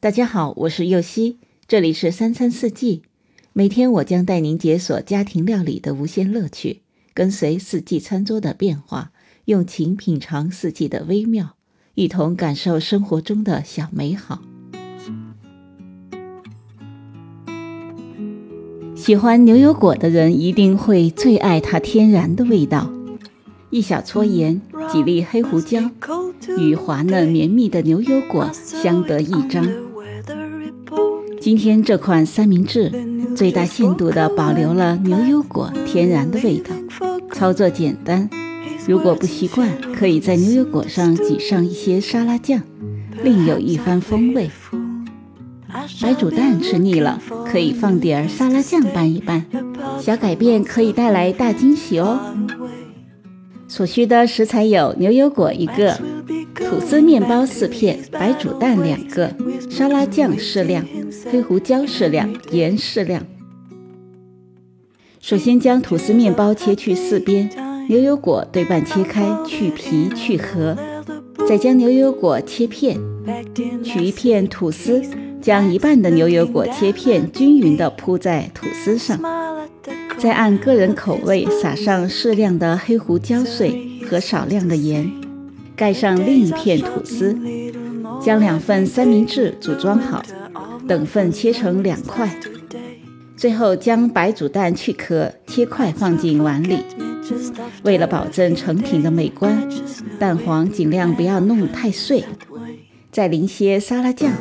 大家好，我是右希，这里是三餐四季。每天我将带您解锁家庭料理的无限乐趣，跟随四季餐桌的变化，用情品尝四季的微妙，一同感受生活中的小美好。喜欢牛油果的人一定会最爱它天然的味道。一小撮盐，几粒黑胡椒，与滑嫩绵密的牛油果相得益彰。今天这款三明治最大限度地保留了牛油果天然的味道，操作简单。如果不习惯，可以在牛油果上挤上一些沙拉酱，另有一番风味。白煮蛋吃腻了，可以放点儿沙拉酱拌一拌，小改变可以带来大惊喜哦。所需的食材有牛油果一个。吐司面包四片，白煮蛋两个，沙拉酱适量，黑胡椒适量，盐适量。首先将吐司面包切去四边，牛油果对半切开，去皮去核，再将牛油果切片，取一片吐司，将一半的牛油果切片均匀地铺在吐司上，再按个人口味撒上适量的黑胡椒碎和少量的盐。盖上另一片吐司，将两份三明治组装好，等份切成两块。最后将白煮蛋去壳切块放进碗里。为了保证成品的美观，蛋黄尽量不要弄太碎。再淋些沙拉酱，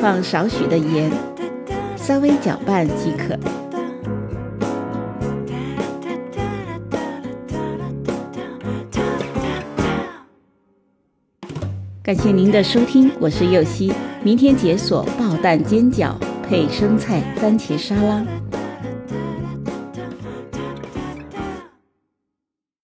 放少许的盐，稍微搅拌即可。感谢您的收听，我是右希。明天解锁爆蛋煎饺配生菜番茄沙拉。